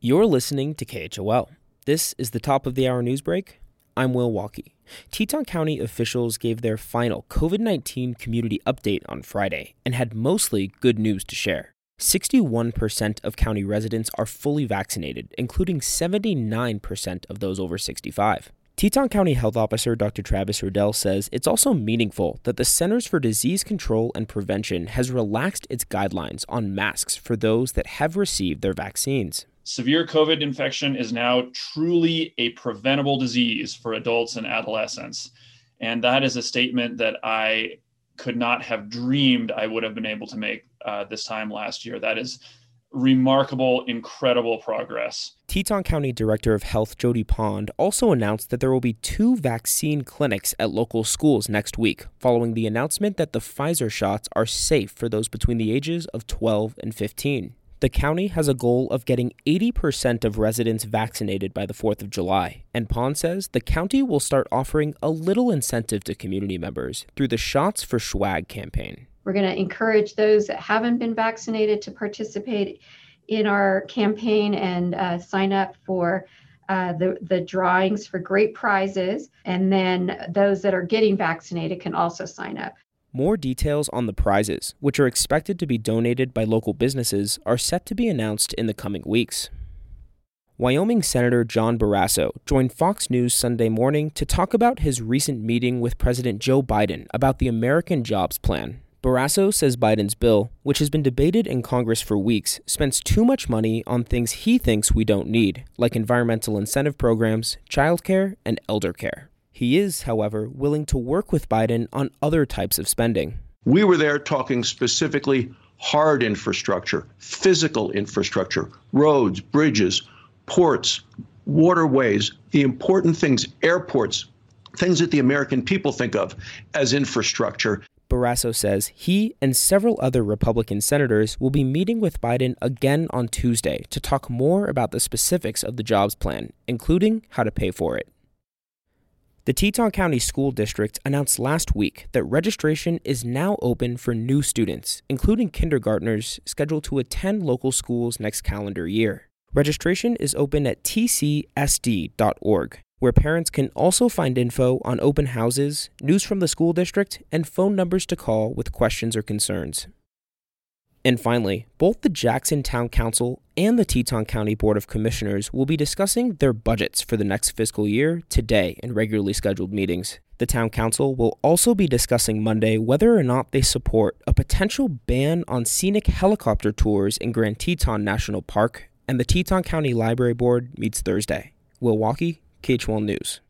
You're listening to KHOL. This is the top of the hour news break. I'm Will Walkey. Teton County officials gave their final COVID 19 community update on Friday and had mostly good news to share. 61% of county residents are fully vaccinated, including 79% of those over 65. Teton County Health Officer Dr. Travis Riddell says it's also meaningful that the Centers for Disease Control and Prevention has relaxed its guidelines on masks for those that have received their vaccines. Severe COVID infection is now truly a preventable disease for adults and adolescents. And that is a statement that I could not have dreamed I would have been able to make uh, this time last year. That is remarkable, incredible progress. Teton County Director of Health Jody Pond also announced that there will be two vaccine clinics at local schools next week, following the announcement that the Pfizer shots are safe for those between the ages of 12 and 15. The county has a goal of getting 80% of residents vaccinated by the 4th of July, and Pond says the county will start offering a little incentive to community members through the Shots for Schwag campaign. We're going to encourage those that haven't been vaccinated to participate in our campaign and uh, sign up for uh, the, the drawings for great prizes. And then those that are getting vaccinated can also sign up. More details on the prizes, which are expected to be donated by local businesses, are set to be announced in the coming weeks. Wyoming Senator John Barrasso joined Fox News Sunday morning to talk about his recent meeting with President Joe Biden about the American Jobs Plan. Barrasso says Biden's bill, which has been debated in Congress for weeks, spends too much money on things he thinks we don't need, like environmental incentive programs, childcare, and elder care. He is, however, willing to work with Biden on other types of spending. We were there talking specifically hard infrastructure, physical infrastructure, roads, bridges, ports, waterways, the important things, airports, things that the American people think of as infrastructure. Barrasso says he and several other Republican senators will be meeting with Biden again on Tuesday to talk more about the specifics of the jobs plan, including how to pay for it. The Teton County School District announced last week that registration is now open for new students, including kindergartners scheduled to attend local schools next calendar year. Registration is open at tcsd.org where parents can also find info on open houses, news from the school district, and phone numbers to call with questions or concerns. And finally, both the Jackson Town Council and the Teton County Board of Commissioners will be discussing their budgets for the next fiscal year today in regularly scheduled meetings. The Town Council will also be discussing Monday whether or not they support a potential ban on scenic helicopter tours in Grand Teton National Park, and the Teton County Library Board meets Thursday. Will Walkey, KHOL News.